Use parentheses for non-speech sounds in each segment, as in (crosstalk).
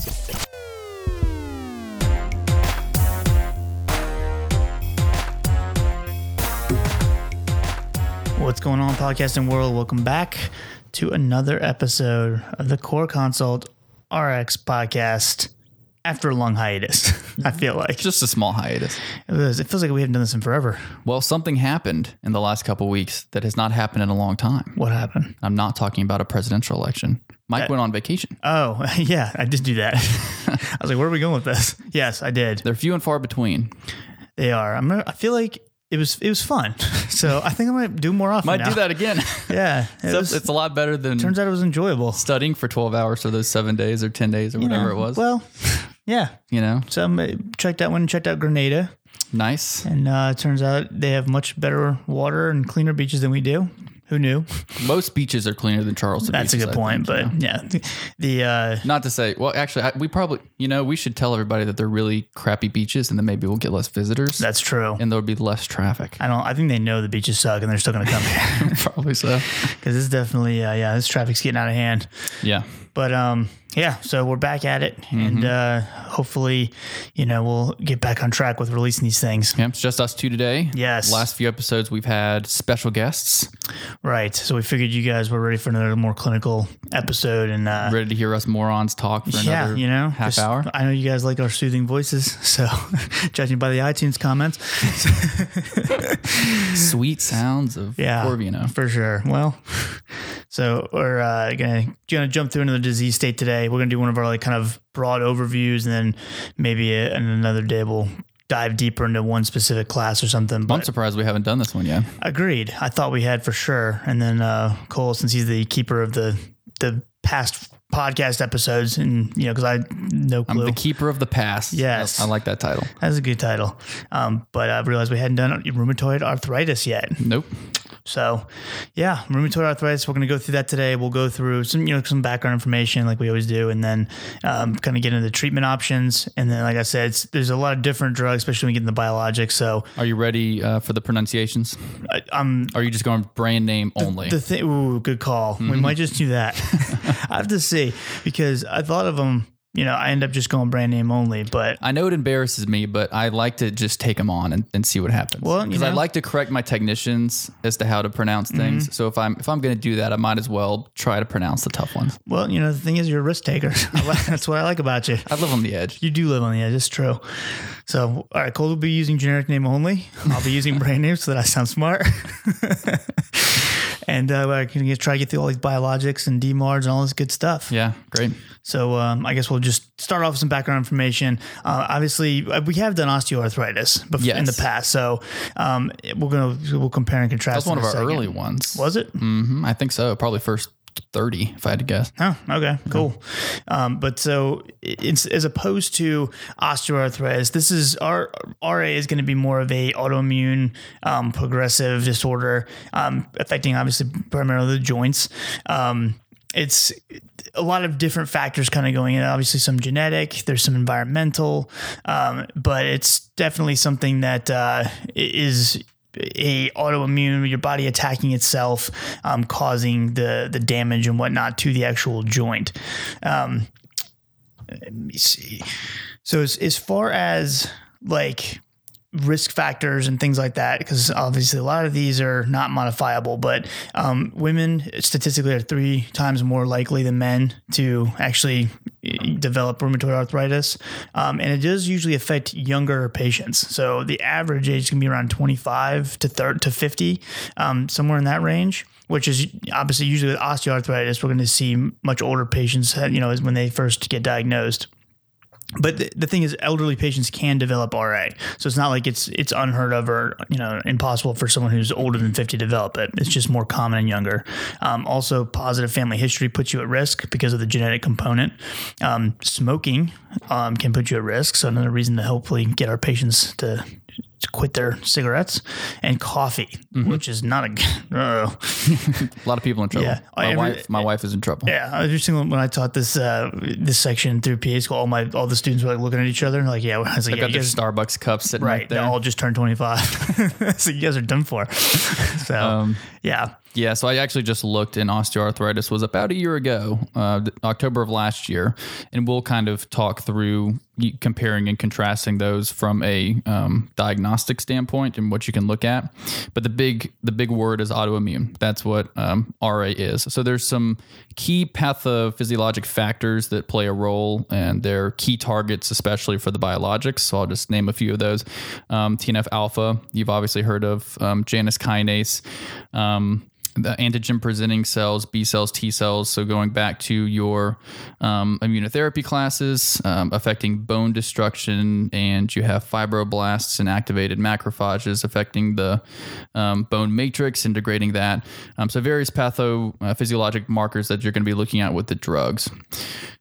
What's going on, podcasting world? Welcome back to another episode of the CorConsult RX podcast. After a long hiatus, (laughs) I feel like Just a small hiatus. it, was, it feels like we haven't done this in forever. Well, something happened in the last couple weeks that has not happened in a long time. What happened? I'm not talking about a presidential election. Mike uh, went on vacation. Oh, (laughs) yeah, I did do that. (laughs) I was like, where are we going with this? Yes, I did. They're few and far between. They are. I'm. I feel like it was. It was fun. So I think I might do more often. Might now. do that again. Yeah. It was, it's a lot better than turns out it was enjoyable. studying for 12 hours for those seven days or 10 days or whatever Yeah. it was. Well, yeah. you know, So I checked out one. Checked out Grenada. nice. And uh, it turns out they have much better water and cleaner beaches than we do. Who knew? (laughs) Most beaches are cleaner than Charleston. That's a good point. think, but yeah, the, the uh, Not to say, well, actually, I, we probably, you know, we should tell everybody that they're really crappy beaches and then maybe we'll get less visitors that's true. and there'll be less traffic. I don't. I think they know the beaches suck and they're still going to come here (laughs) probably so. (laughs) because it's definitely uh, yeah, this traffic's getting out of hand. Yeah. But um, yeah, so we're back at it, and uh, hopefully, you know, we'll get back on track with releasing these things. Yeah, it's just us two today. Yes. Last few episodes, we've had special guests Right. So we figured you guys were ready for another more clinical episode, and uh, ready to hear us morons talk for yeah, another you know, half just- hour. I know you guys like our soothing voices, so (laughs) judging by the iTunes comments, (laughs) Sweet sounds of yeah, Corvino. for sure. Well, so we're uh, gonna gonna jump through into the disease state today. We're gonna do one of our like kind of broad overviews, and then maybe uh in another day we'll dive deeper into one specific class or something. I'm surprised we haven't done this one yet. agreed. I thought we had for sure, and then uh, Cole, since he's the keeper of the the past podcast episodes, and you know, because I no clue. I'm the keeper of the past. Yes. I, I like that title. That's a good title. Um, but I realized we hadn't done rheumatoid arthritis yet. Nope. So, yeah, rheumatoid arthritis. We're going to go through that today. We'll go through some, you know, some background information like we always do, and then um, kind of get into the treatment options. And then, like I said, it's, there's a lot of different drugs, especially when we get into biologics. So, Are you ready uh, for the pronunciations? I, I'm Or are you just going brand name only? the thing. Ooh, good call. We might just do that. (laughs) I have to see because I thought of them. You know, I end up just going brand name only, but I know it embarrasses me, but I like to just take them on and, and see what happens. Well, you because I like to correct my technicians as to how to pronounce things. Mm-hmm. So if I'm if I'm going to do that, I might as well try to pronounce the tough ones. well, you know, the thing is, you're a risk taker. (laughs) That's what I like about you. I live on the edge. You do live on the edge. It's true. So, all right, Cole will be using generic name only. I'll be using brand name so that I sound smart. (laughs) and uh, I can try to get through all these biologics and DMARDs and all this good stuff. Yeah, great. So, um, I guess we'll just start off with some background information. Uh, obviously, uh, we have done osteoarthritis bef- in the past. So, um, we're gonna we'll compare and contrast. That's one of our second. early ones. Was it? hmm I think so. Probably first 30, if I had to guess. Oh, okay, cool. Um, but so it's as opposed to osteoarthritis, this is our RA is going to be more of a autoimmune um, progressive disorder um, affecting obviously primarily the joints. Um, it's a lot of different factors kind of going in. Obviously, some genetic, there's some environmental, um, but it's definitely something that uh, is a autoimmune, your body attacking itself, um, causing the the damage and whatnot to the actual joint. Um, let me see. So as as far as like risk factors and things like that, because obviously a lot of these are not modifiable, but um, women statistically are three times more likely than men to actually eh, develop rheumatoid arthritis. Um, and it does usually affect younger patients. So the average age can be around 25 to 30 to 50, um, somewhere in that range. Which is obviously usually with osteoarthritis, we're going to see much older patients, you know, when they first get diagnosed. But the, the thing is, elderly patients can develop RA, so it's not like it's it's unheard of or you know impossible for someone who's older than fifty to develop it. It's just more common and younger. Um, also, positive family history puts you at risk because of the genetic component. Um, smoking um, can put you at risk, so another reason to hopefully get our patients to quit their cigarettes and coffee, which is not a. (laughs) Uh, A lot of people in trouble. Yeah. My Every- wife, my wife is in trouble. yeah, I was just thinking when I taught this uh, this section through PA school, all my all the students were like looking at each other and like, yeah, (laughs) I was like, They yeah, got their guys, Starbucks cups sitting right, right, they there. all just turned twenty five, so (laughs) you guys are done for. so Um, yeah, Yeah, so I actually just looked, and osteoarthritis was about a year ago, uh, October of last year, and we'll kind of talk through comparing and contrasting those from a um, diagnostic standpoint and what you can look at. But the big the big word is autoimmune. That's what um, RA is. So there's some key pathophysiologic factors that play a role, and they're key targets, especially for the biologics. So I'll just name a few of those. Um, TNF alpha, you've obviously heard of um, Janus kinase. The antigen presenting cells, B cells, T cells. So going back to your um, immunotherapy classes, um, affecting bone destruction, and you have fibroblasts and activated macrophages affecting the um, bone matrix and degrading that. Um, so various pathophysiologic markers that you're going to be looking at with the drugs.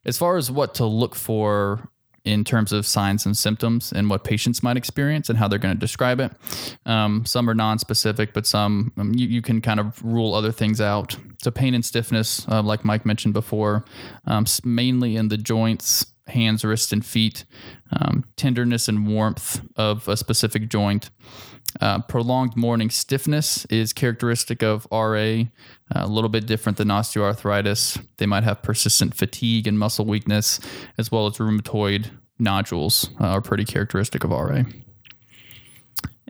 As far as what to look for in terms of signs and symptoms and what patients might experience and how they're going to describe it. Um, some are non-specific, but some um, you, you, can kind of rule other things out. So pain and stiffness, uh, like Mike mentioned before, um, mainly in the joints, hands, wrists, and feet. Um, tenderness and warmth of a specific joint. Uh, prolonged morning stiffness is characteristic of RA, uh, a little bit different than osteoarthritis. They might have persistent fatigue and muscle weakness, as well as rheumatoid nodules uh, are pretty characteristic of RA.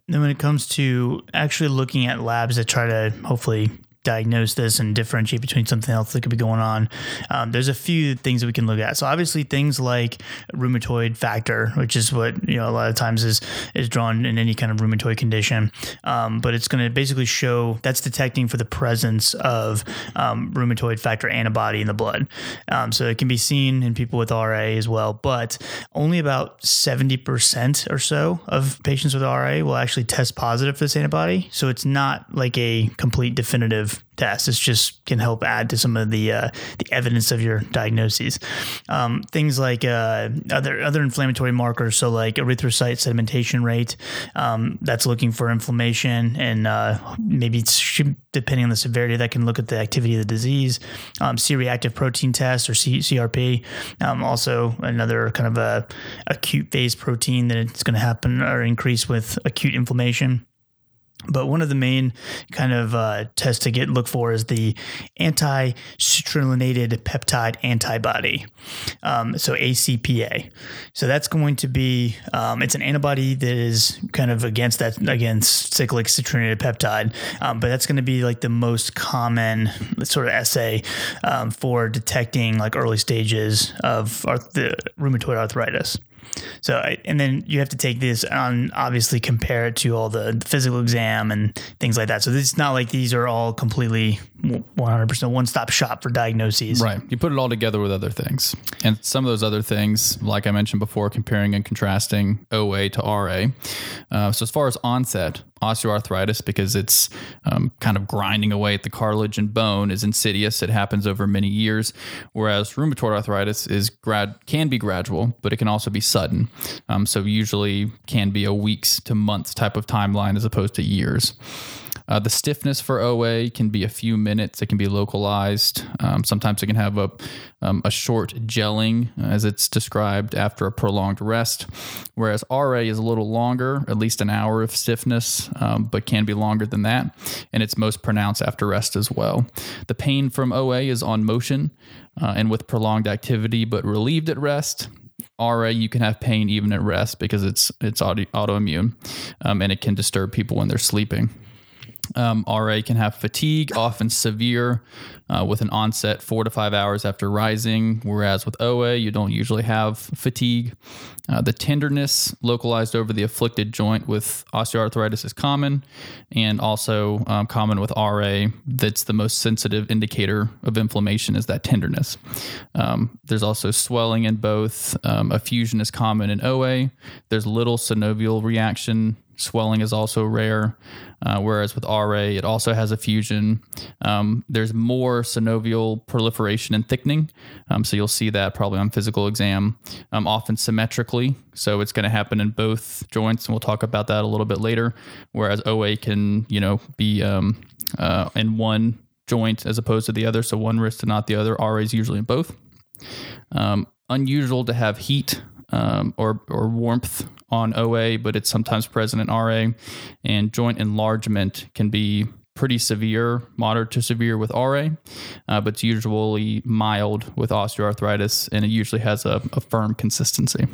Then, when it comes to actually looking at labs that try to hopefully diagnose this and differentiate between something else that could be going on. Um, there's a few things that we can look at. So obviously things like rheumatoid factor, which is what you know a lot of times is is drawn in any kind of rheumatoid condition. Um, but it's going to basically show that's detecting for the presence of um, rheumatoid factor antibody in the blood. Um, so it can be seen in people with RA as well, but only about 70% or so of patients with RA will actually test positive for this antibody. So it's not like a complete definitive test. This just can help add to some of the uh, the evidence of your diagnoses. Um, things like uh, other other inflammatory markers, so like erythrocyte sedimentation rate, um, that's looking for inflammation, and uh, maybe depending on the severity, that can look at the activity of the disease. Um, C-reactive protein test or C- CRP, um, also another kind of a acute phase protein that it's going to happen or increase with acute inflammation. But one of the main kind of uh, tests to get look for is the anti-citrullinated peptide antibody, um, so ACPA. So that's going to be um, it's an antibody that is kind of against that against cyclic citrullinated peptide, um, but that's going to be like the most common sort of assay um, for detecting like early stages of arth- the rheumatoid arthritis. So, and then you have to take this and obviously compare it to all the physical exam and things like that. So it's not like these are all completely 100% one stop shop for diagnoses. Right. You put it all together with other things. And some of those other things, like I mentioned before, comparing and contrasting OA to RA. Uh, so, as far as onset, osteoarthritis, because it's um, kind of grinding away at the cartilage and bone, is insidious. It happens over many years. Whereas rheumatoid arthritis is grad can be gradual, but it can also be sudden. Um, so, usually can be a weeks to months type of timeline as opposed to years. Uh, the stiffness for OA can be a few minutes. It can be localized. Um, sometimes it can have a, um, a short gelling, as it's described after a prolonged rest. Whereas RA is a little longer, at least an hour of stiffness, um, but can be longer than that. And it's most pronounced after rest as well. The pain from OA is on motion uh, and with prolonged activity, but relieved at rest. RA, you can have pain even at rest because it's it's auto, autoimmune, um, and it can disturb people when they're sleeping. Um, RA can have fatigue, often severe, uh, with an onset four to five hours after rising, whereas with OA, you don't usually have fatigue. Uh, the tenderness localized over the afflicted joint with osteoarthritis is common, and also um, common with RA. That's the most sensitive indicator of inflammation is that tenderness. Um, there's also swelling in both. Um, effusion is common in OA. There's little synovial reaction Swelling is also rare, uh, whereas with RA, it also has effusion. Um, there's more synovial proliferation and thickening. Um, so you'll see that probably on physical exam, um, often symmetrically. So it's going to happen in both joints, and we'll talk about that a little bit later. Whereas OA can, you know, be um, uh, in one joint as opposed to the other. So one wrist and not the other. RA is usually in both. Um, unusual to have heat um, or or warmth on OA, but it's sometimes present in RA. And joint enlargement can be pretty severe, moderate to severe with RA, uh, but it's usually mild with osteoarthritis, and it usually has a, a firm consistency.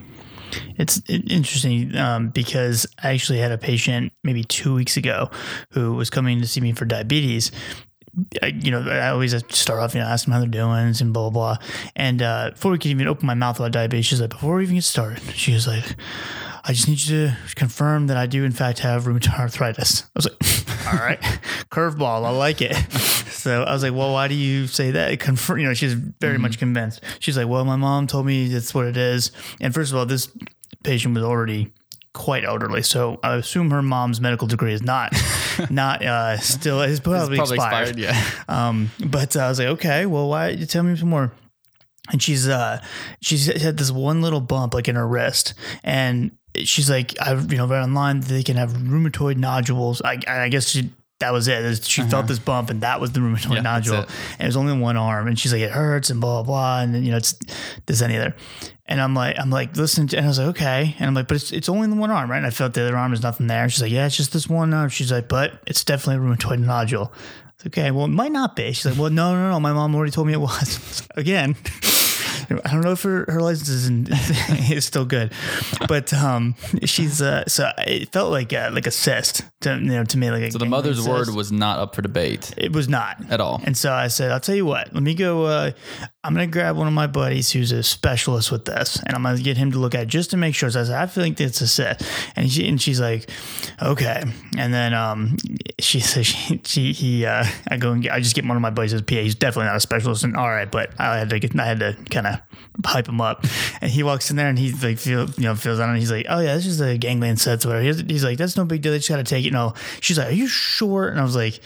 It's interesting um, because I actually had a patient maybe two weeks ago who was coming to see me for diabetes. I, you know, I always start off, you know, ask them how they're doing and blah, blah, blah. And uh, before we could even open my mouth about diabetes, she's like, before we even get started, she was like, I just need you to confirm that I do, in fact, have rheumatoid arthritis. I was like, (laughs) all right, curveball, I like it. (laughs) So I was like, well, why do you say that? Confirm, you know, she's very mm-hmm. much convinced. She's like, well, my mom told me that's what it is. And first of all, this patient was already quite elderly, so I assume her mom's medical degree is not (laughs) not uh, still is probably, probably expired. expired. Yeah. (laughs) Um, but uh, I was like, okay, well, why? You tell me some more and she's uh she's had this one little bump like in her wrist and she's like I've you know read online they can have rheumatoid nodules i, I guess she that was it. She uh-huh. felt this bump, and that was the rheumatoid yeah, nodule. It. And it was only one arm, and she's like, "It hurts," and blah blah blah, and you know, it's this any other. And I'm like, I'm like, listen, and I was like, okay, and I'm like, but it's it's only the one arm, right? And I felt the other arm, is nothing there. She's like, yeah, it's just this one arm. She's like, but it's definitely a rheumatoid nodule. It's okay, well, it might not be. She's like, well, no, no, no. My mom already told me it was. (laughs) Again, I don't know if her, her license is, in, (laughs) is still good, but um, she's uh, so it felt like a, like a cyst to you know to me like so the mother's word was not up for debate. It was not at all. And so I said, I'll tell you what, let me go. Uh, I'm gonna grab one of my buddies who's a specialist with this, and I'm gonna get him to look at it just to make sure. So I said, I feel like it's a cyst, and she and she's like, okay, and then um, she (laughs) says she, she he uh, I go and get, I just get one of my buddies as PA. He's definitely not a specialist, and all right, but I had to get I had to kind of hype him up. And he walks in there and he's like, feel, you know, feels on it. He's like, oh yeah, this is a ganglion cyst. Whatever. He's, he's like, that's no big deal. They just got to take it. You no, know, she's like, are you sure? And I was like,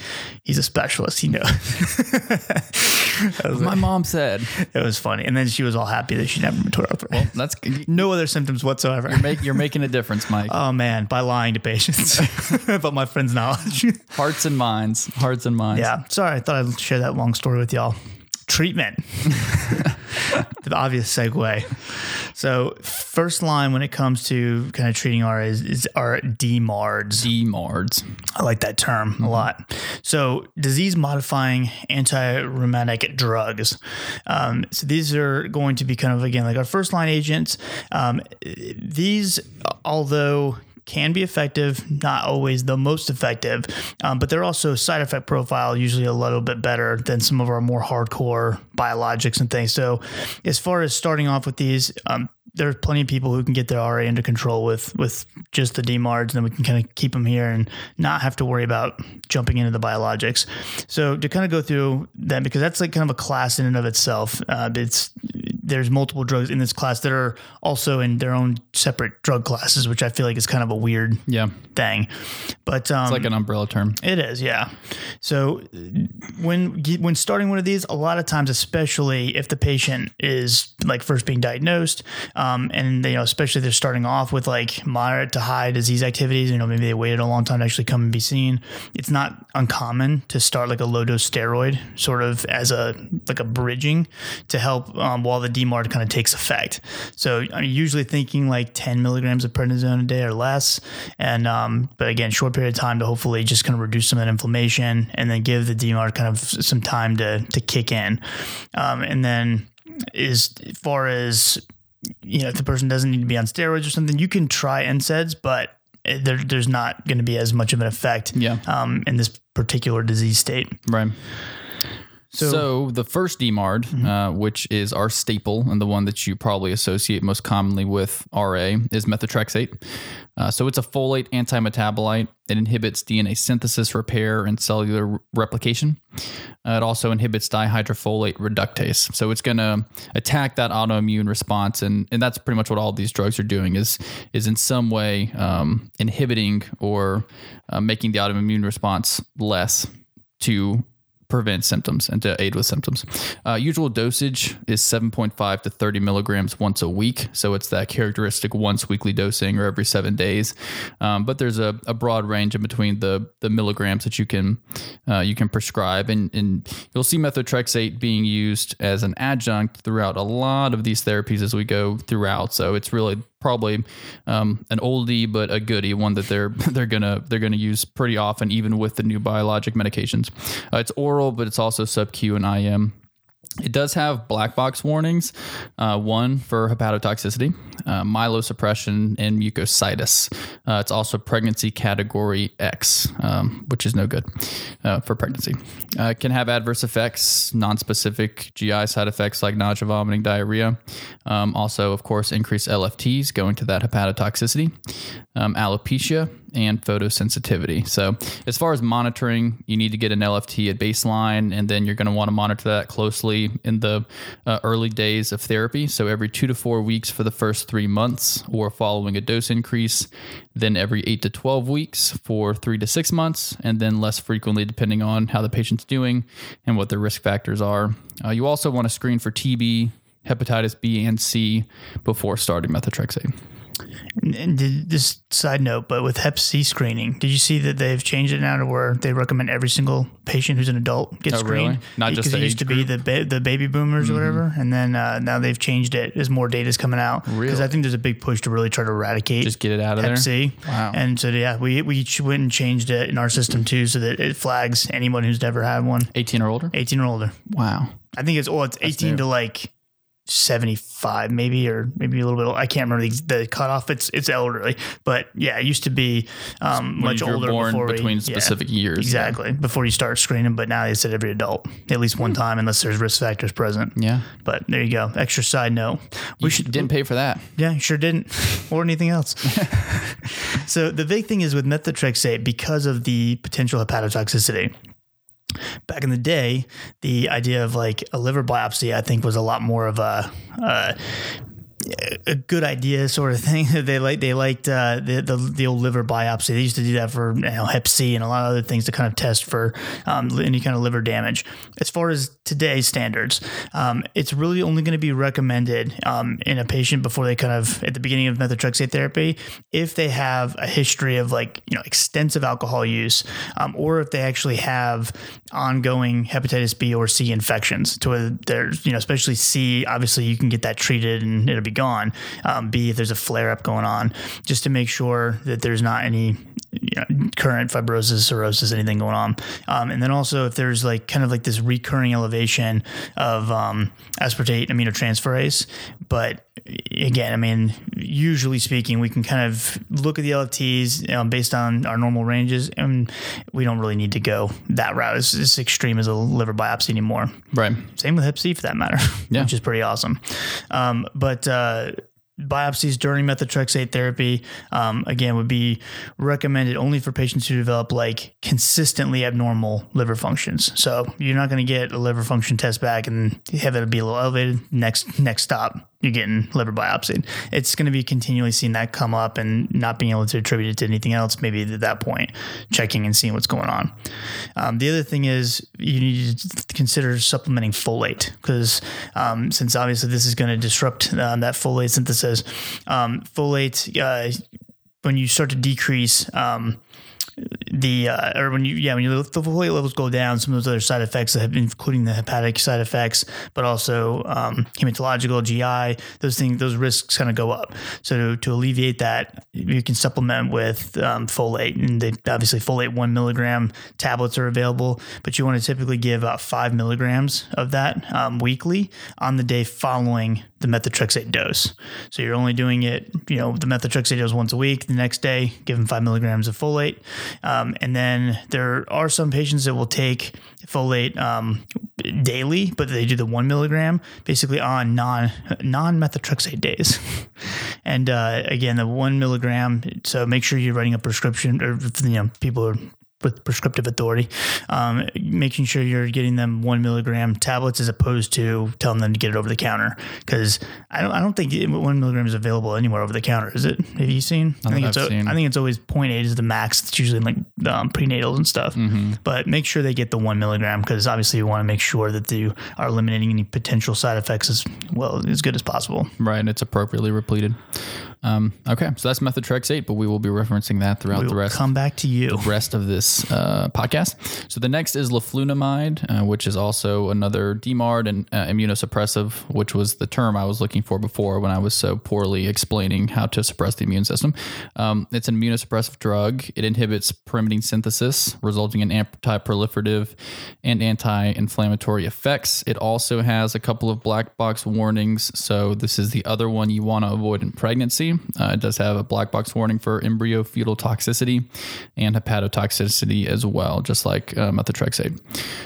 he's a specialist. He knows. (laughs) My like, mom said it was funny. And then she was all happy that she never rheumatoid arthritis. Well, that's (laughs) no other symptoms whatsoever. You're, make, you're making a difference, Mike. oh man, by lying to patients (laughs) about my friend's knowledge. Hearts and minds. Hearts and minds. Yeah. Sorry, I thought I'd share that long story with y'all treatment. (laughs) the obvious segue. So, first line when it comes to kind of treating RA is, is our DMARDs. DMARDs. I like that term mm-hmm. a lot. So, disease modifying anti rheumatic drugs. Um, so, these are going to be kind of, again, like our first line agents. Um, these, although can be effective, not always the most effective, um, but they're also side effect profile usually a little bit better than some of our more hardcore biologics and things. So, as far as starting off with these, um, there's plenty of people who can get their RA under control with with just the DMARDs, and then we can kind of keep them here and not have to worry about jumping into the biologics. So to kind of go through that because that's like kind of a class in and of itself. Uh, it's there's multiple drugs in this class that are also in their own separate drug classes, which I feel like is kind of a weird yeah thing. But um, it's like an umbrella term. It is, yeah. So when when starting one of these, a lot of times, especially if the patient is like first being diagnosed, um, and you know, especially they're starting off with like moderate to high disease activities, you know, maybe they waited a long time to actually come and be seen. It's not uncommon to start like a low dose steroid, sort of as a like a bridging to help um, while the DMARD kind of takes effect. So I'm usually thinking like 10 milligrams of prednisone a day or less. And, um, but again, short period of time to hopefully just kind of reduce some of that inflammation and then give the DMARD kind of some time to, to kick in. Um, and then as far as, you know, if the person doesn't need to be on steroids or something, you can try NSAIDs, but there, there's not going to be as much of an effect yeah. um, in this particular disease state. Right. So, so, the first DMARD, mm-hmm. uh, which is our staple and the one that you probably associate most commonly with RA, is methotrexate. Uh, so it's a folate antimetabolite. It inhibits DNA synthesis, repair, and cellular replication. Uh, it also inhibits dihydrofolate reductase. So it's going to attack that autoimmune response, and, and that's pretty much what all these drugs are doing is is in some way um, inhibiting or uh, making the autoimmune response less to prevent symptoms and to aid with symptoms. Uh, usual dosage is 7.5 to 30 milligrams once a week. So it's that characteristic once weekly dosing or every seven days. Um, but there's a, a, broad range in between the, the milligrams that you can uh, you can prescribe. And, and you'll see methotrexate being used as an adjunct throughout a lot of these therapies as we go throughout. So it's really probably um, an oldie but a goodie, one that they're (laughs) they're gonna they're gonna use pretty often, even with the new biologic medications. Uh, it's oral, but it's also sub Q and IM. It does have black box warnings, uh, one for hepatotoxicity, uh, myelosuppression, and mucositis. Uh, it's also pregnancy category X, um, which is no good uh, for pregnancy. Uh, can have adverse effects, non-specific GI side effects like nausea, vomiting, diarrhea. Um, also, of course, increased LFTs going to that hepatotoxicity, um, alopecia, and photosensitivity. So, as far as monitoring, you need to get an LFT at baseline, and then you're going to want to monitor that closely in the uh, early days of therapy. So, every two to four weeks for the first three months, or following a dose increase, then every eight to 12 weeks for three to six months, and then less frequently depending on how the patient's doing and what their risk factors are. Uh, you also want to screen for TB, hepatitis B and C before starting methotrexate. And did this side note, but with Hep C screening, did you see that they've changed it now to where they recommend every single patient who's an adult get Oh, screened? really? Not just it used to be the ba- the baby boomers or whatever, and then uh, now they've changed it as more data is coming out. Because Really? I think there's a big push to really try to eradicate Just get it out of Hep there. C. Wow. And so yeah, we we went and changed it in our system too, so that it flags anyone who's never had one, 18 or older? 18 or older. Wow. I think it's oh, it's 18 new. to like 75 maybe or maybe a little bit i can't remember the, the cutoff it's it's elderly but yeah it used to be um, much older born before we- between yeah, specific years. exactly before you start screening but now they said every adult at least one time unless there's risk factors present Yeah. but there you go extra side note we You should didn't pay for that. yeah, sure didn't, (laughs) or anything else. (laughs) so the big thing is with methotrexate because of the potential hepatotoxicity. Back in the day, the idea of like a liver biopsy, I think, was a lot more of a. Uh, a good idea sort of thing. (laughs) they like they liked uh, the, the the old liver biopsy. They used to do that for you know, Hep C and a lot of other things to kind of test for um, any kind of liver damage. As far as today's standards, um, it's really only going to be recommended um, in a patient before they kind of at the beginning of methotrexate therapy if they have a history of like you know extensive alcohol use um, or if they actually have ongoing hepatitis B or C infections. To where there's you know especially C, obviously you can get that treated and it'll be gone. Um, B if there's a flare up going on, just to make sure that there's not any you know, current fibrosis, cirrhosis, anything going on. Um, and then also if there's like kind of like this recurring elevation of um, aspartate aminotransferase. But again, I mean, usually speaking, we can kind of look at the LFTs um, based on our normal ranges, and we don't really need to go that route. It's, it's extreme as a liver biopsy anymore. Right. Same with Hep C for that matter, (laughs) Yeah. which is pretty awesome. Um, but uh, biopsies during methotrexate therapy, um, again, would be recommended only for patients who develop like consistently abnormal liver functions. So you're not going to get a liver function test back and have it be a little elevated. Next next stop, you're getting liver biopsied. It's going to be continually seeing that come up and not being able to attribute it to anything else. Maybe at that point, checking and seeing what's going on. Um, the other thing is you need to consider supplementing folate because um, since obviously this is going to disrupt um, that folate synthesis, um, folate uh, when you start to decrease. The uh, or when you yeah when you the folate levels go down, some of those other side effects that have been including the hepatic side effects, but also um, hematological GI, those things those risks kind of go up. So to, to alleviate that, you can supplement with um, folate, and they, obviously folate one milligram tablets are available, but you want to typically give about five milligrams of that um, weekly on the day following the methotrexate dose. So you're only doing it, you know, the methotrexate dose once a week. The next day, give them five milligrams of folate. Um, and then there are some patients that will take folate um, daily, but they do the one milligram basically on non non methotrexate days. (laughs) and uh, again, the one milligram. So make sure you're writing a prescription, or you know, people are with prescriptive authority, um, making sure you're getting them one milligram tablets as opposed to telling them to get it over the counter. Because I don't, I don't think one milligram is available anywhere over the counter. Is it? Have you seen? I think I've it's, o- seen. I think it's always 0.8 is the max. It's usually in like um, prenatals and stuff. But make sure they get the one milligram because obviously you want to make sure that you are eliminating any potential side effects as well as good as possible. Right. And it's appropriately repleted. Um, okay, so that's methotrexate, but we will be referencing that throughout We the rest come back to you. The rest of this uh, podcast. So the next is leflunomide, uh, which is also another DMARD and uh, immunosuppressive, which was the term I was looking for before when I was so poorly explaining how to suppress the immune system. Um, it's an immunosuppressive drug. It inhibits pyrimidine synthesis, resulting in anti-proliferative and anti-inflammatory effects. It also has a couple of black box warnings. So this is the other one you want to avoid in pregnancy. Uh, it does have a black box warning for embryo fetal toxicity and hepatotoxicity as well, just like uh, methotrexate.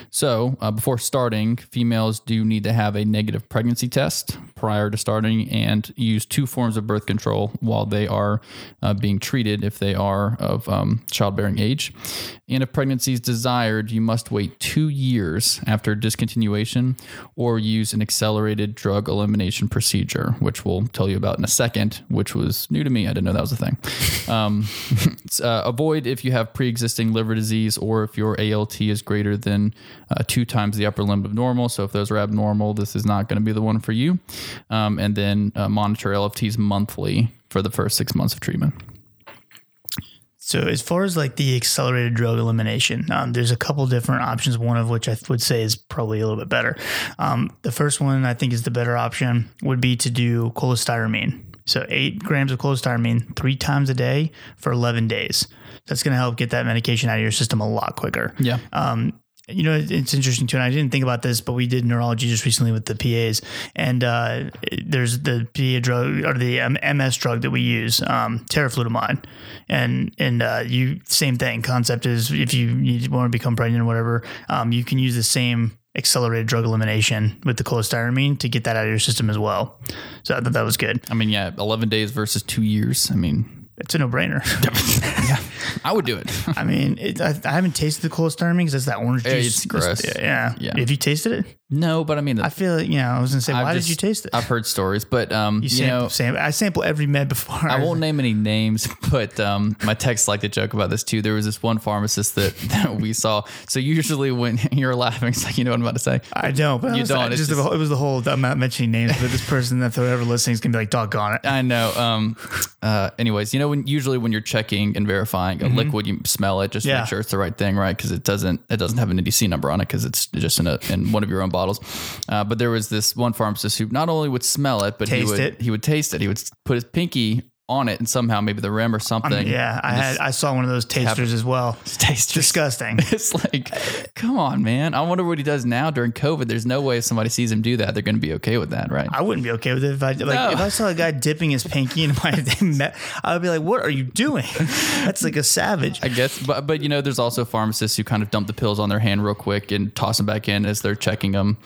So uh, before starting, females do need to have a negative pregnancy test prior to starting and use two forms of birth control while they are uh, being treated if they are of um, childbearing age. And if pregnancy is desired, you must wait two years after discontinuation or use an accelerated drug elimination procedure, which we'll tell you about in a second, which was new to me. I didn't know that was a thing. Um, (laughs) uh, avoid if you have pre existing liver disease or if your ALT is greater than uh, two times the upper limit of normal. So if those are abnormal, this is not going to be the one for you. Um, and then uh, monitor LFTs monthly for the first six months of treatment. So as far as like the accelerated drug elimination, um, there's a couple different options. One of which I would say is probably a little bit better. Um, the first one I think is the better option would be to do cholestyramine. So eight grams of cholestyramine three times a day for 11 days. That's going to help get that medication out of your system a lot quicker. Yeah. Um, you know, it's interesting too. And I didn't think about this, but we did neurology just recently with the PAs, and uh, there's the PA drug or the MS drug that we use, um, teriflunomide, and and uh, you same thing. Concept is if you, you want to become pregnant or whatever, um, you can use the same accelerated drug elimination with the cholestyramine to get that out of your system as well. So I thought that was good. I mean, yeah, 11 days versus two years. I mean, It's a no brainer. (laughs) yeah, I would do it. (laughs) I mean, it, I, I haven't tasted the cholestyramine because it's that orange juice. it's gross. Yeah. Yeah. Have you tasted it? no, but I mean, I feel like, you know, I was going to say, I've why just- did you taste it? I've heard stories, but um, you, You sample, know, sample, I sample every med before. I won't name any names, (laughs) but um, my texts like to joke about this too. There was this one pharmacist that, (laughs) that we saw. So usually when you're laughing, it's like you know what I'm about to say. I don't. But You was, don't, it's just, just- it was the whole. I'm not mentioning names, but this person that whoever listening is gonna be like, doggone it. I know. Um, uh, anyways, you know when usually when you're checking and verifying a liquid, you smell it just to Mm-hmm. Yeah. make sure it's the right thing, right? Because it doesn't it doesn't have an NDC number on it because it's just in a in one of your own bottles. Uh, but there was this one pharmacist who not only would smell it, but he Taste would it. he would taste it. He would put his pinky on it and somehow maybe the rim or something. Yeah, I had. I saw one of those tasters as well. taste Disgusting. (laughs) It's like, come on, man. I wonder what he does now during COVID. There's no way if somebody sees him do that, they're going to be okay with that, right? I wouldn't be okay with it if I like No. if I saw a guy dipping his pinky in my (laughs) met, I would be like, "What are you doing?" That's like a savage. I guess, but but you know, there's also pharmacists who kind of dump the pills on their hand real quick and toss them back in as they're checking them.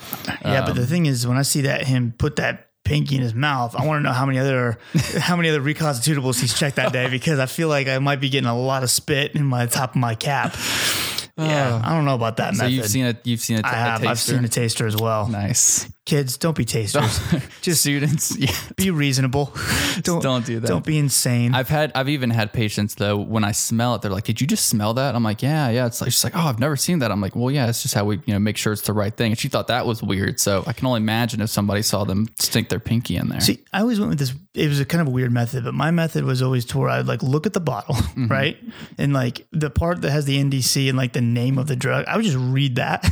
Yeah, but the um, thing is, when I see that him put that pinky in his mouth, I want to know how many other how many other reconstitutables he's checked that day because I feel like I might be getting a lot of spit in my top of my cap. Yeah, uh, I don't know about that So method. you've seen it. You've seen a, I t- a have. I've seen a taster as well. Nice. Kids, don't be tasters. (laughs) Just students. Yeah. be reasonable. (laughs) Don't don't do that. Don't be insane. I've had. I've even had patients though. When I smell it, they're like, "Did you just smell that?" I'm like, "Yeah, yeah." It's like she's like, "Oh, I've never seen that." I'm like, "Well, yeah. It's just how we, you know, make sure it's the right thing." And she thought that was weird. So I can only imagine if somebody saw them stink their pinky in there. See, I always went with this. It was a kind of a weird method, but my method was always to where I'd like look at the bottle, (laughs) Mm-hmm. right, and like the part that has the NDC and like the name of the drug. I would just read that,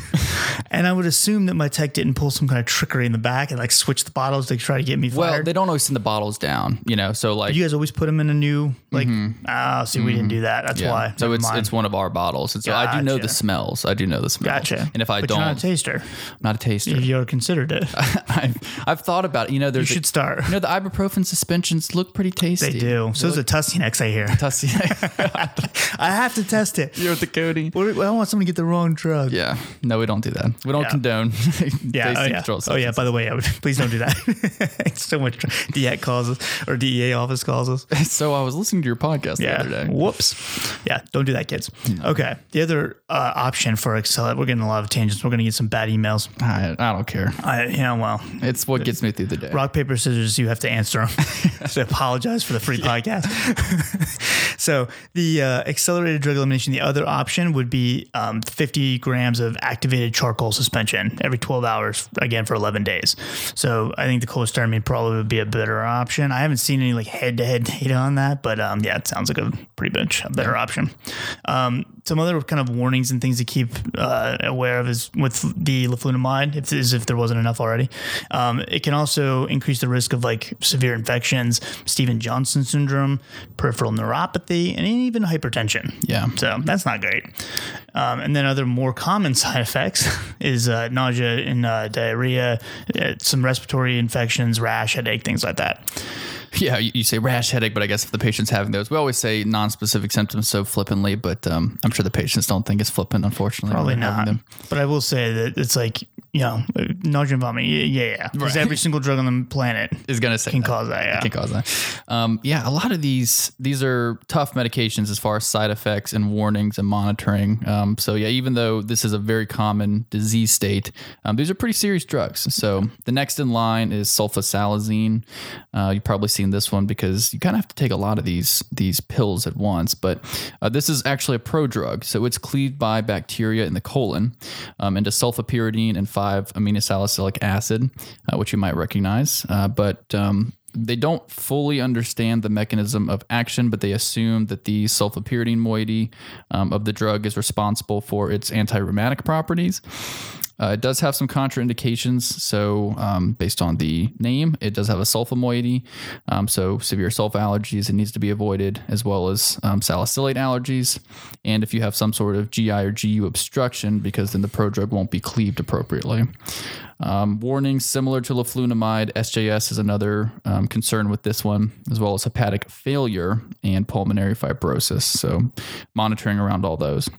and I would assume that my tech didn't pull some kind of trickery in the back and like switch the bottles to try to get me fired? well, they don't always send the bottles down, you know. So like, you guys always put them in a new like. Ah, see, we didn't do that. That's Mm-hmm. Yeah. why. So Never it's mind. it's one of our bottles. And so I do know the smells. I do know the smells. gotcha. And if I but don't, you're not a taster. I'm not a taster. If you ever considered it, (laughs) I've, I've thought about it. You know, you there's a- should start. you know the ibuprofen suspensions look pretty tasty. They do. So is the Tussie next I hear. (laughs) Tussie. (laughs) I have to test it. You're with the Cody. I don't want someone to get the wrong drug. Yeah. No, we don't do that. We don't Yeah. condone. Yeah, oh tasting yeah. controlled oh yeah. By the way, I would (laughs) please don't do that. (laughs) it's so much DEAC calls us or DEA office calls us. (laughs) So I was listening to your podcast Yeah. the other day. Whoops. Yeah. Don't do that, kids. Okay. The other uh, option for Excel, we're getting a lot of tangents. We're going to get some bad emails. I, I don't care. I, yeah. Well, It's what gets me through the day. rock paper scissors. You have to answer them. so I apologize for the free podcast. so the uh, accelerated drug elimination. The other option would be um, 50 grams of activated charcoal suspension every 12 hours, again for 11 days. So I think the cholestyramine probably would be a better option. I haven't seen any like head to head data on that, but um, yeah, it sounds like a pretty much a better option. Um, some other kind of warnings and things to keep uh, aware of is with the leflunomide, if is if there wasn't enough already. Um, it can also increase the risk of like severe infections, Steven Johnson syndrome, peripheral neuropathy, and even hypertension. Yeah. So that's not great. Um, and then other more common (laughs) side effects is uh, nausea and uh, diarrhea, uh, some respiratory infections, rash, headache, things like that. (laughs) Yeah, you, you say rash, headache, but I guess if the patient's having those, we always say non-specific symptoms so flippantly, but um, I'm sure the patients don't think it's flippant, unfortunately. Probably not. But I will say that it's like, you know, nausea and vomiting. Yeah, yeah. yeah. Because Right. every single drug on the planet (laughs) Is gonna say can that. cause that. Yeah. can cause that. Um, yeah, a lot of these these are tough medications as far as side effects and warnings and monitoring. Um, so yeah, even though this is a very common disease state, um, these are pretty serious drugs. So the next in line is sulfasalazine. Uh, you've probably seen this one because you kind of have to take a lot of these these pills at once. But uh, this is actually a prodrug, so it's cleaved by bacteria in the colon um, into sulfapyridine and 5-aminosalicylic acid, uh, which you might recognize. Uh, but um, they don't fully understand the mechanism of action, but they assume that the sulfapyridine moiety um, of the drug is responsible for its anti-rheumatic properties. Uh, it does have some contraindications. So, um, based on the name, it does have a sulfa moiety. Um, so, severe sulfa allergies, it needs to be avoided, as well as um, salicylate allergies. And if you have some sort of GI or GU obstruction, because then the prodrug won't be cleaved appropriately. Um, warnings similar to leflunomide, SJS is another um, concern with this one, as well as hepatic failure and pulmonary fibrosis. So, monitoring around all those.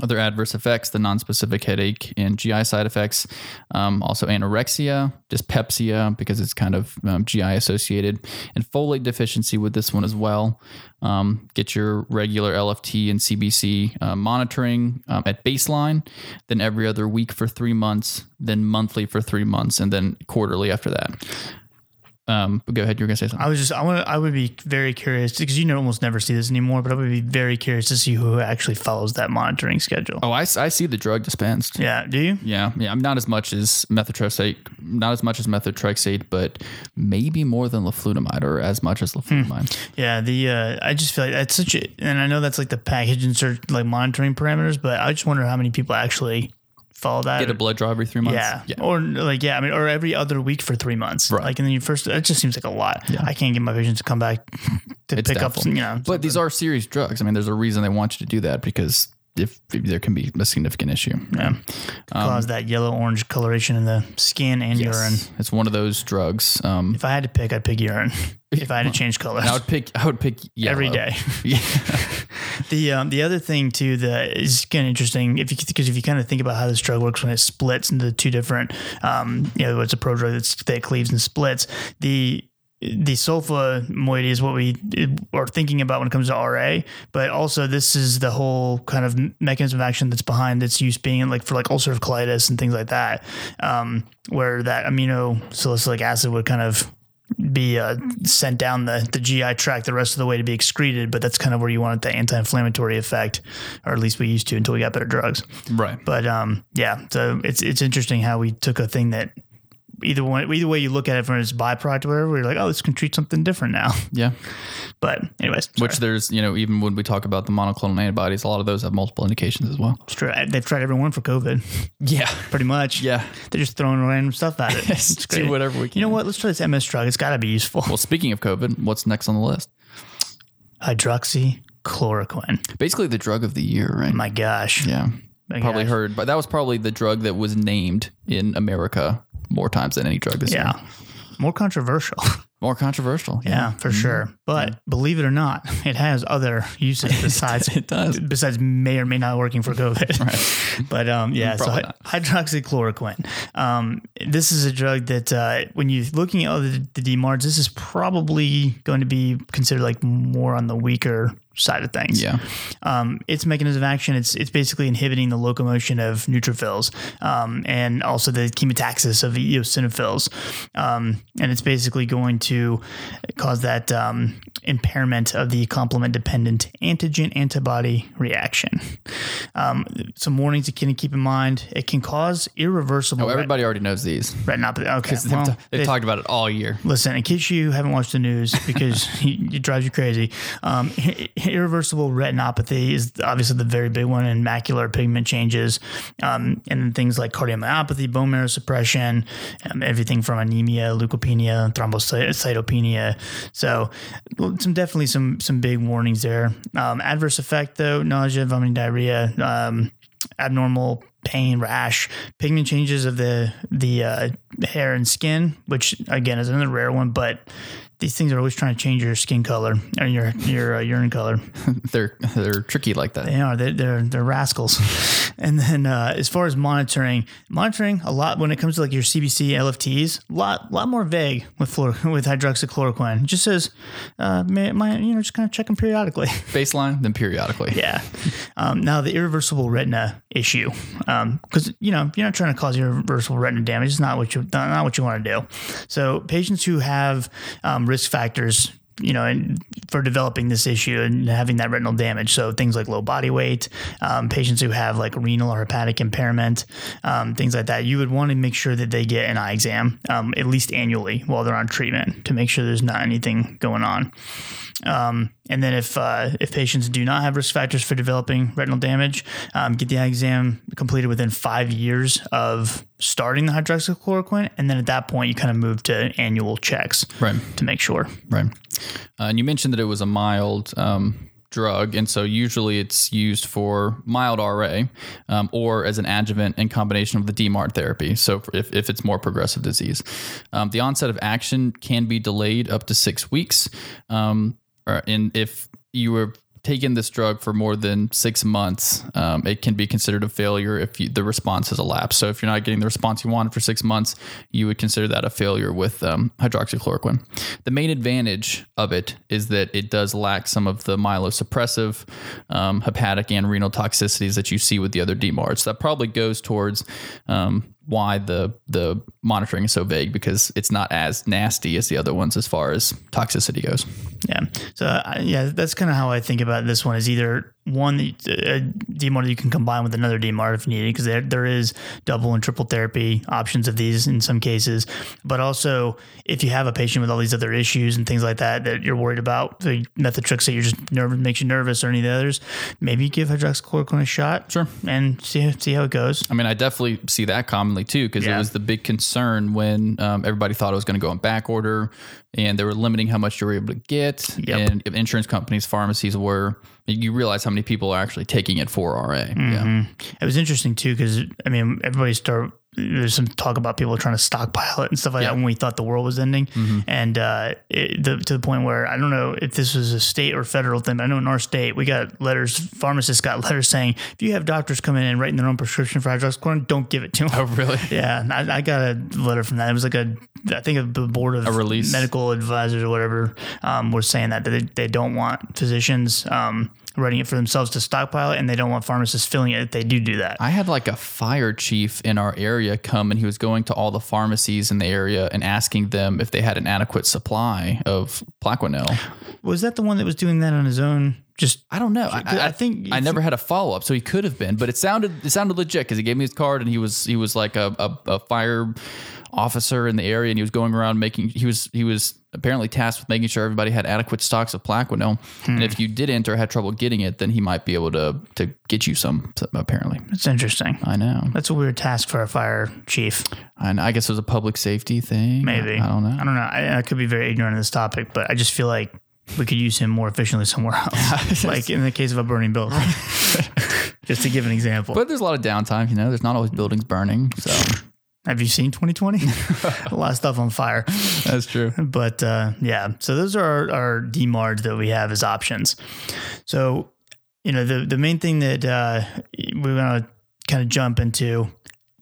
Other adverse effects, the nonspecific headache and GI side effects, um, also anorexia, dyspepsia, because it's kind of um, GI associated, and folate deficiency with this one as well. Um, get your regular LFT and CBC uh, monitoring um, at baseline, then every other week for three months, then monthly for three months, and then quarterly after that. Um, but go ahead, you were gonna say something. I was just, I want, I would be very curious because you know almost never see this anymore. But I would be very curious to see who actually follows that monitoring schedule. Oh, I, I see the drug dispensed. Yeah, do you? Yeah, yeah. I'm not as much as methotrexate, not as much as methotrexate, but maybe more than leflunomide, or as much as leflunomide. Yeah, the uh, I just feel like that's such a, and I know that's like the package insert like monitoring parameters, but I just wonder how many people actually follow that. Get a blood draw every three months. yeah. or like yeah, I mean, or every other week for three months. Right. Like, and then you first, it just seems like a lot. Yeah. I can't get my patients to come back (laughs) to It's pick doubtful. up, you know. But these are serious drugs. I mean, there's a reason they want you to do that because if, if there can be a significant issue. yeah, Could cause that yellow orange coloration in the skin and urine. It's one of those drugs. Um, If I had to pick, I'd pick urine. (laughs) if I had to change colors. I would pick. I would pick yellow. Every day. (laughs) (laughs) Yeah. The um, the other thing too that is kind of interesting if you because if you kind of think about how this drug works when it splits into two different um, you know it's a prodrug that's, that cleaves and splits the the sulfa moiety is what we are thinking about when it comes to RA, but also this is the whole kind of mechanism of action that's behind its use being like for like ulcerative colitis and things like that, um, where that amino salicylic acid would kind of be uh, sent down the, the GI tract the rest of the way to be excreted, but that's kind of where you want the anti-inflammatory effect, or at least we used to until we got better drugs. right. But um, yeah, so it's it's interesting how we took a thing that either one either way you look at it from its byproduct or whatever, you're like, oh, this can treat something different now. (laughs) Yeah. But anyways, Which there's, you know, even when we talk about the monoclonal antibodies, a lot of those have multiple indications as well. it's true. They've tried everyone for COVID, (laughs) Yeah. pretty much. Yeah. They're just throwing random stuff at it. (laughs) It's Do great. whatever we can. You know what? Let's try this MS drug. It's got to be useful. Well, speaking of COVID, what's next on the list? Hydroxychloroquine. Basically, the drug of the year, right? My gosh. yeah. My Probably gosh. heard, but that was probably the drug that was named in America more times than any drug this year. Yeah. More controversial. (laughs) More controversial. Yeah, for sure. But believe it or not, (laughs) it has other uses (laughs) besides It does. besides may or may not working for COVID. But um, yeah, so Probably hy- not. hydroxychloroquine. Um, this is a drug that uh, when you're looking at the, the DMARDs, this is probably going to be considered like more on the weaker side of things. Yeah. Um, its mechanism of action, it's it's basically inhibiting the locomotion of neutrophils um, and also the chemotaxis of eosinophils. Um, and it's basically going to cause that um, impairment of the complement dependent antigen antibody reaction. Um, some warnings you can keep in mind it can cause irreversible Oh, everybody already knows these. retinopathy. Okay, They've, ta- they've they- talked about it all year. Listen, in case you haven't watched the news because (laughs) it drives you crazy, um, irreversible retinopathy is obviously the very big one, and macular pigment changes, um, and then things like cardiomyopathy, bone marrow suppression, um, everything from anemia, leukopenia, thrombocytopenia. So, some definitely some some big warnings there. Um, adverse effect though, nausea, vomiting, diarrhea. Um, abnormal pain, rash, pigment changes of the the uh, hair and skin, which again is another rare one, but these things are always trying to change your skin color or your your uh, urine color. (laughs) They're they're tricky like that. They are. They're they're, they're rascals. (laughs) and then uh, as far as monitoring, monitoring a lot when it comes to like your CBC LFTs, a lot lot more vague with fluor- (laughs) with hydroxychloroquine. It just says, uh, may, my, you know, just kind of check them periodically. Baseline, then periodically. Yeah. Um, now the irreversible retina issue, because you know you're not trying to cause irreversible retina damage. It's not what you not what you want to do. So patients who have um, risk factors. You know, and for developing this issue and having that retinal damage. So things like low body weight, um, patients who have like renal or hepatic impairment, um, things like that. You would want to make sure that they get an eye exam um, at least annually while they're on treatment to make sure there's not anything going on. Um, and then if uh, if patients do not have risk factors for developing retinal damage, um, get the eye exam completed within five years of starting the hydroxychloroquine, and then at that point you kind of move to annual checks Right. to make sure. Right. Uh, and you mentioned that it was a mild um, drug, and so usually it's used for mild RA um, or as an adjuvant in combination with the DMARD therapy. So if, if it's more progressive disease, um, the onset of action can be delayed up to six weeks. And if you were taken this drug for more than six months, um, it can be considered a failure if you, the response has elapsed. So if you're not getting the response you wanted for six months, you would consider that a failure with um, hydroxychloroquine. The main advantage of it is that it does lack some of the myelosuppressive, um, hepatic, and renal toxicities that you see with the other DMARDs. So that probably goes towards um, why the the monitoring is so vague because it's not as nasty as the other ones as far as toxicity goes. Yeah. So uh, yeah, that's kind of how I think about this one. Is either one a DMARD that you can combine with another DMARD if needed, because there there is double and triple therapy options of these in some cases. But also, if you have a patient with all these other issues and things like that that you're worried about, the methotrexate you're just nervous makes you nervous or any of the others, maybe give hydroxychloroquine a shot. Sure. And see see how it goes. I mean, I definitely see that commonly too, because Yeah. it was the big concern when um, everybody thought it was going to go in back order and they were limiting how much you were able to get. Yep. And if insurance companies, pharmacies were, you realize how many people are actually taking it for RA. Yeah. Mhm. It was interesting too because I mean everybody start there's some talk about people trying to stockpile it and stuff like Yeah. that when we thought the world was ending, Mhm. and uh, it, the, to the point where I don't know if this was a state or federal thing. But I know in our state we got letters, pharmacists got letters saying if you have doctors come in and writing their own prescription for hydroxychloroquine, don't give it to them. Oh, really? (laughs) Yeah, I, I got a letter from that. It was like a, I think a board of A release. medical advisors or whatever um, was saying that, that they, they don't want physicians um, writing it for themselves to stockpile it, and they don't want pharmacists filling it if they do do that. I had like a fire chief in our area come and he was going to all the pharmacies in the area and asking them if they had an adequate supply of Plaquenil. was that the one that was doing that on his own? Just I don't know. I, I, I think I never had a follow up, so he could have been, but it sounded it sounded legit because he gave me his card and he was he was like a, a, a fire officer in the area and he was going around making he was he was apparently tasked with making sure everybody had adequate stocks of Plaquenil. And hmm. if you didn't or had trouble getting it, then he might be able to to get you some. Apparently, That's interesting. I know. That's a weird task for a fire chief. And I guess it was a public safety thing. Maybe I, I don't know. I don't know. I, I could be very ignorant of this topic, but I just feel like we could use him more efficiently somewhere else. (laughs) like in the case of a burning building. (laughs) just to give an example. But there's a lot of downtime, you know. There's not always buildings burning, so Have you seen 2020? (laughs) a lot of stuff on fire. that's true. But uh, yeah, so those are our, our DMARDs that we have as options. So, you know, the, the main thing that uh, we want to kind of jump into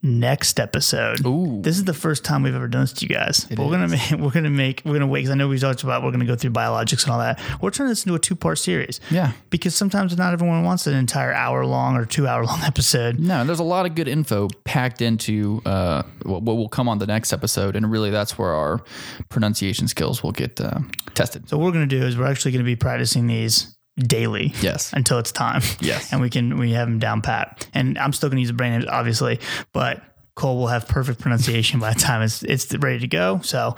next episode. Ooh. This is the first time we've ever done this to you guys. But we're gonna make (laughs) we're gonna make we're gonna wait because I know we talked about we're gonna go through biologics and all that. We're turning this into a two part series. Yeah. Because sometimes not everyone wants an entire hour long or two hour long (laughs) episode. No, there's a lot of good info packed into uh, what what will come on the next episode, and really that's where our pronunciation skills will get uh, tested. So what we're gonna do is we're actually gonna be practicing these daily. Yes. Until it's time. Yes. And we can we have them down pat. And I'm still gonna use the brain names, obviously, but Cole will have perfect pronunciation by the time it's it's ready to go. So,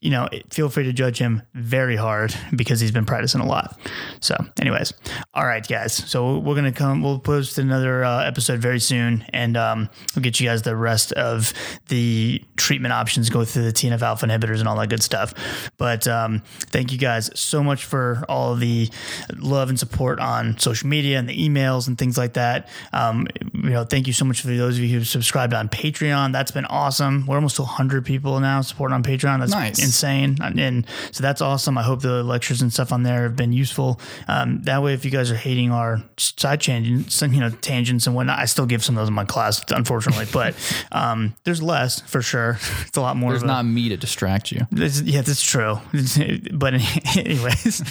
you know, feel free to judge him very hard (laughs) because he's been practicing a lot. So, anyways, all right, guys. So we're gonna come. We'll post another uh, episode very soon, and um, we'll get you guys the rest of the treatment options. Go through the TNF alpha inhibitors and all that good stuff. But um, thank you guys so much for all the love and support on social media and the emails and things like that. Um, you know, thank you so much for those of you who subscribed on Patreon. That's been awesome. We're almost to 100 people now supporting on Patreon. That's Nice. Insane. And so that's awesome. I hope the lectures and stuff on there have been useful. Um, that way, if you guys are hating our side tangents, you know, tangents and whatnot, I still give some of those in my class, unfortunately. (laughs) but um, there's less for sure. (laughs) It's a lot more. There's a- not me to distract you, It's- yeah, that's true. (laughs) but anyways,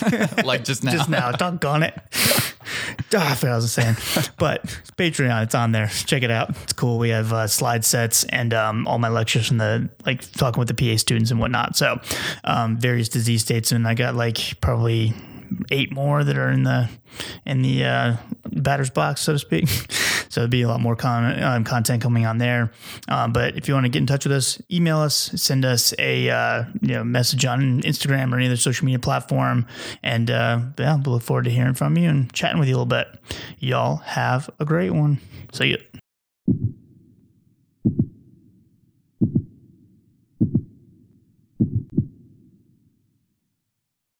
like just now. just now, doggone it. Ah, I forgot what I was saying. But Patreon, it's on there. Check it out. It's cool. We have uh, slide sets and um, all my lectures from the like talking with the PA students and whatnot. So um, various disease states, and I got like probably eight more that are in the in the uh, batter's box, so to speak. (laughs) so there'll be a lot more con- um, content coming on there. Um, but if you want to get in touch with us, email us, send us a uh, you know message on Instagram or any other social media platform, and uh, yeah, we'll look forward to hearing from you and chatting with you a little bit. Y'all have a great one. See you.